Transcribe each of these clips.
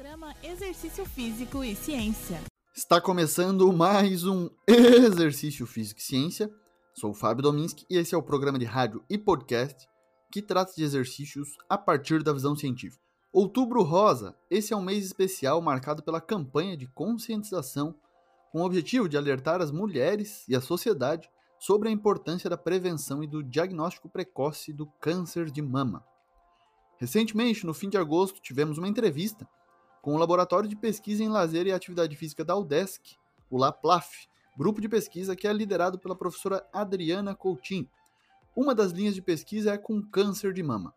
Programa Exercício Físico e Ciência. Está começando mais um Exercício Físico e Ciência. Sou o Fábio Dominski e esse é o programa de rádio e podcast que trata de exercícios a partir da visão científica. Outubro Rosa, esse é um mês especial marcado pela campanha de conscientização com o objetivo de alertar as mulheres e a sociedade sobre a importância da prevenção e do diagnóstico precoce do câncer de mama. Recentemente, no fim de agosto, tivemos uma entrevista com o Laboratório de Pesquisa em Lazer e Atividade Física da UDESC, o LAPLAF, grupo de pesquisa que é liderado pela professora Adriana Coutinho. Uma das linhas de pesquisa é com câncer de mama.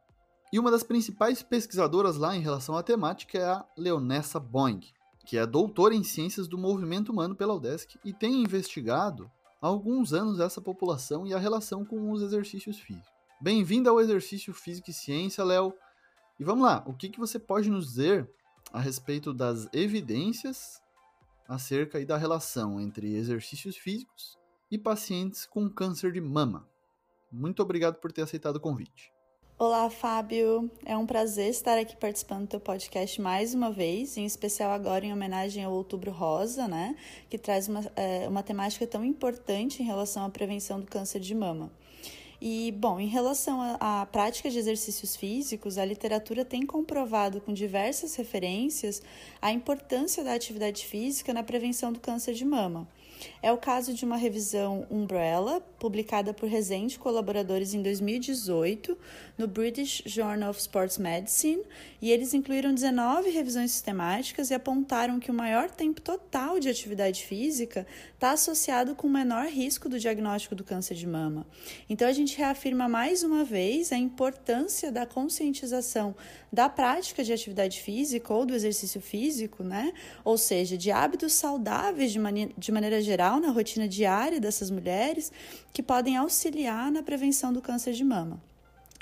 E uma das principais pesquisadoras lá em relação à temática é a Leonessa Boing, que é doutora em Ciências do Movimento Humano pela UDESC e tem investigado há alguns anos essa população e a relação com os exercícios físicos. Bem-vinda ao Exercício Físico e Ciência, Léo. E vamos lá, o que, que você pode nos dizer a respeito das evidências acerca da relação entre exercícios físicos e pacientes com câncer de mama. Muito obrigado por ter aceitado o convite. Olá, Fábio. É um prazer estar aqui participando do teu podcast mais uma vez, em especial agora em homenagem ao Outubro Rosa, né? Que traz uma, é, uma temática tão importante em relação à prevenção do câncer de mama. E, bom, em relação à prática de exercícios físicos, a literatura tem comprovado com diversas referências a importância da atividade física na prevenção do câncer de mama. É o caso de uma revisão Umbrella, publicada por Resende colaboradores em 2018 no British Journal of Sports Medicine, e eles incluíram 19 revisões sistemáticas e apontaram que o maior tempo total de atividade física está associado com o menor risco do diagnóstico do câncer de mama. Então a gente reafirma mais uma vez a importância da conscientização da prática de atividade física ou do exercício físico, né? Ou seja, de hábitos saudáveis de, mani de maneira geral na rotina diária dessas mulheres que podem auxiliar na prevenção do câncer de mama.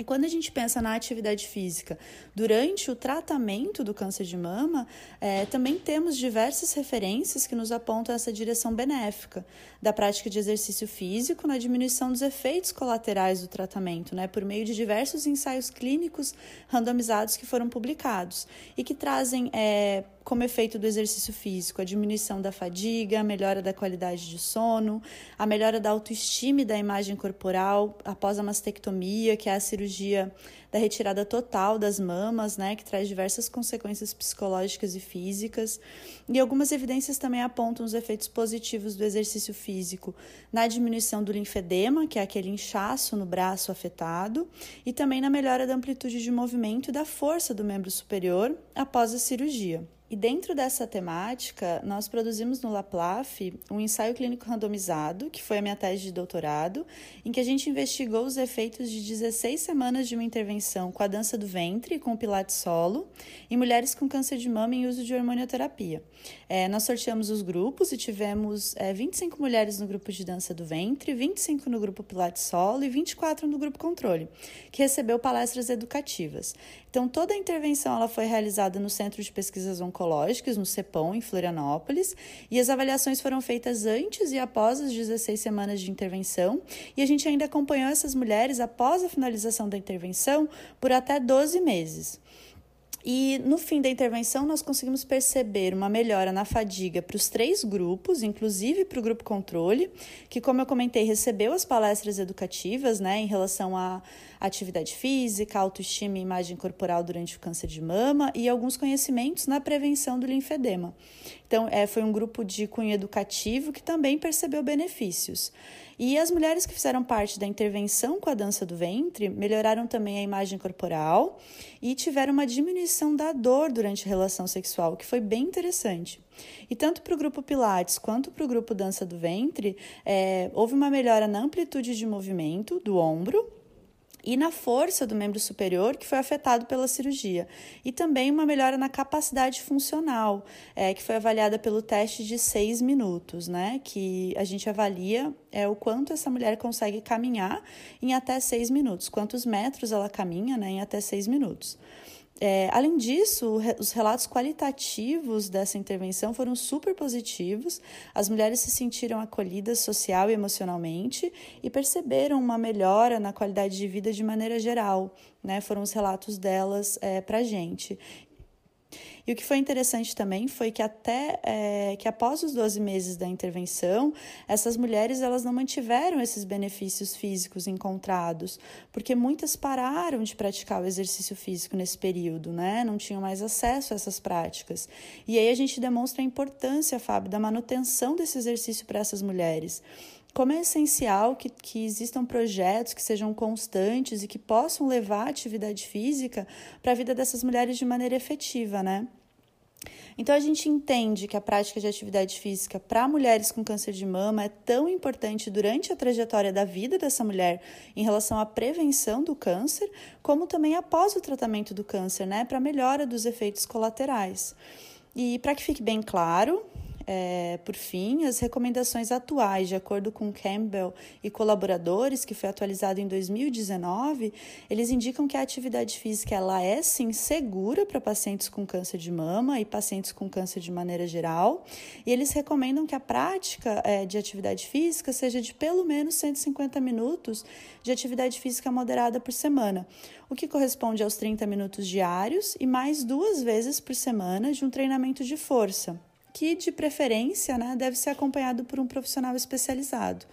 E quando a gente pensa na atividade física durante o tratamento do câncer de mama, é, também temos diversas referências que nos apontam essa direção benéfica da prática de exercício físico na diminuição dos efeitos colaterais do tratamento, né, por meio de diversos ensaios clínicos randomizados que foram publicados e que trazem é, como efeito do exercício físico, a diminuição da fadiga, a melhora da qualidade de sono, a melhora da autoestima e da imagem corporal após a mastectomia, que é a cirurgia da retirada total das mamas, né, que traz diversas consequências psicológicas e físicas. E algumas evidências também apontam os efeitos positivos do exercício físico na diminuição do linfedema, que é aquele inchaço no braço afetado, e também na melhora da amplitude de movimento e da força do membro superior após a cirurgia. E dentro dessa temática, nós produzimos no LaPLAF um ensaio clínico randomizado, que foi a minha tese de doutorado, em que a gente investigou os efeitos de 16 semanas de uma intervenção com a dança do ventre e com o pilates solo em mulheres com câncer de mama em uso de hormonioterapia. É, nós sorteamos os grupos e tivemos é, 25 mulheres no grupo de dança do ventre, 25 no grupo pilates solo e 24 no grupo controle, que recebeu palestras educativas. Então, toda a intervenção ela foi realizada no Centro de Pesquisas Oncológicas, no CEPOM, em Florianópolis, e as avaliações foram feitas antes e após as 16 semanas de intervenção, e a gente ainda acompanhou essas mulheres após a finalização da intervenção por até 12 meses. E no fim da intervenção, nós conseguimos perceber uma melhora na fadiga para os três grupos, inclusive para o grupo controle, que, como eu comentei, recebeu as palestras educativas né, em relação à atividade física, autoestima e imagem corporal durante o câncer de mama e alguns conhecimentos na prevenção do linfedema. Então, é, foi um grupo de cunho educativo que também percebeu benefícios. E as mulheres que fizeram parte da intervenção com a dança do ventre melhoraram também a imagem corporal e tiveram uma diminuição da dor durante a relação sexual, que foi bem interessante. E tanto para o grupo Pilates quanto para o grupo Dança do Ventre, é, houve uma melhora na amplitude de movimento do ombro e na força do membro superior que foi afetado pela cirurgia, e também uma melhora na capacidade funcional, é, que foi avaliada pelo teste de seis minutos, né? Que a gente avalia é, o quanto essa mulher consegue caminhar em até seis minutos, quantos metros ela caminha né, em até seis minutos. É, além disso, os relatos qualitativos dessa intervenção foram super positivos. As mulheres se sentiram acolhidas social e emocionalmente e perceberam uma melhora na qualidade de vida de maneira geral. Né? Foram os relatos delas é, para a gente. E o que foi interessante também foi que até é, que após os 12 meses da intervenção, essas mulheres elas não mantiveram esses benefícios físicos encontrados, porque muitas pararam de praticar o exercício físico nesse período, né? Não tinham mais acesso a essas práticas. E aí a gente demonstra a importância, Fábio, da manutenção desse exercício para essas mulheres como é essencial que, que existam projetos que sejam constantes e que possam levar a atividade física para a vida dessas mulheres de maneira efetiva, né? Então a gente entende que a prática de atividade física para mulheres com câncer de mama é tão importante durante a trajetória da vida dessa mulher em relação à prevenção do câncer, como também após o tratamento do câncer, né, para melhora dos efeitos colaterais. E para que fique bem claro, é, por fim, as recomendações atuais, de acordo com Campbell e colaboradores, que foi atualizado em 2019, eles indicam que a atividade física ela é sim segura para pacientes com câncer de mama e pacientes com câncer de maneira geral, e eles recomendam que a prática é, de atividade física seja de pelo menos 150 minutos de atividade física moderada por semana, o que corresponde aos 30 minutos diários e mais duas vezes por semana de um treinamento de força que de preferência né, deve ser acompanhado por um profissional especializado.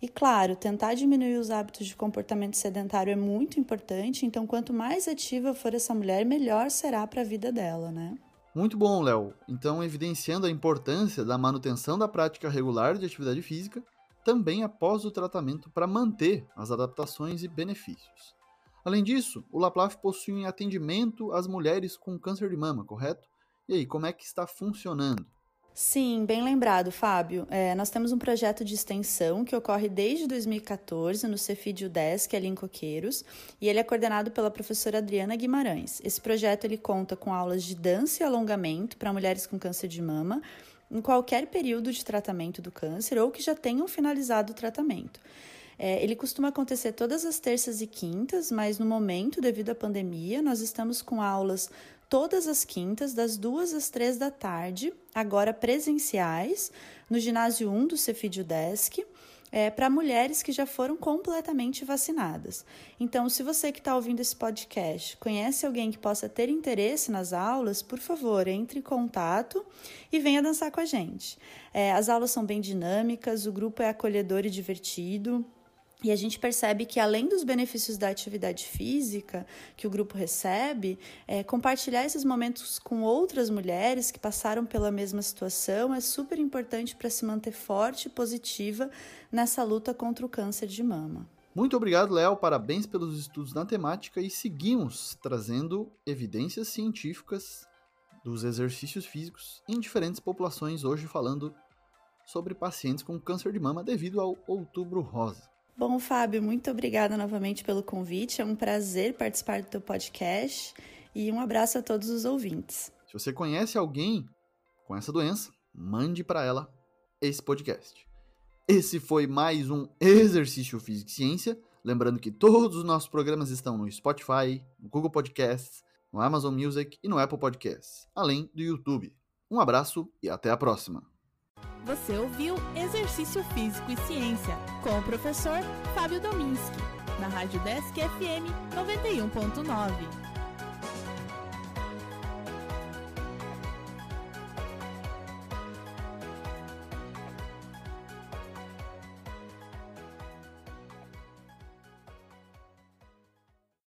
E claro, tentar diminuir os hábitos de comportamento sedentário é muito importante, então quanto mais ativa for essa mulher, melhor será para a vida dela, né? Muito bom, Léo. Então, evidenciando a importância da manutenção da prática regular de atividade física, também após o tratamento para manter as adaptações e benefícios. Além disso, o Laplaf possui atendimento às mulheres com câncer de mama, correto? E aí, como é que está funcionando? Sim, bem lembrado, Fábio. É, nós temos um projeto de extensão que ocorre desde 2014 no Cefid UDESC, ali em Coqueiros, e ele é coordenado pela professora Adriana Guimarães. Esse projeto ele conta com aulas de dança e alongamento para mulheres com câncer de mama, em qualquer período de tratamento do câncer ou que já tenham finalizado o tratamento. É, ele costuma acontecer todas as terças e quintas, mas no momento, devido à pandemia, nós estamos com aulas todas as quintas, das duas às três da tarde, agora presenciais, no ginásio 1 do Cefídio Desk. É, para mulheres que já foram completamente vacinadas. Então, se você que está ouvindo esse podcast conhece alguém que possa ter interesse nas aulas, por favor, entre em contato e venha dançar com a gente. É, as aulas são bem dinâmicas, o grupo é acolhedor e divertido. E a gente percebe que, além dos benefícios da atividade física que o grupo recebe, é, compartilhar esses momentos com outras mulheres que passaram pela mesma situação é super importante para se manter forte e positiva nessa luta contra o câncer de mama. Muito obrigado, Léo. Parabéns pelos estudos na temática e seguimos trazendo evidências científicas dos exercícios físicos em diferentes populações, hoje falando sobre pacientes com câncer de mama devido ao Outubro Rosa. Bom, Fábio, muito obrigada novamente pelo convite. É um prazer participar do teu podcast e um abraço a todos os ouvintes. Se você conhece alguém com essa doença, mande para ela esse podcast. Esse foi mais um Exercício Físico e Ciência. Lembrando que todos os nossos programas estão no Spotify, no Google Podcasts, no Amazon Music e no Apple Podcasts, além do YouTube. Um abraço e até a próxima! Você ouviu Exercício Físico e Ciência com o professor Fábio Dominski, na Rádio Desk FM 91.9.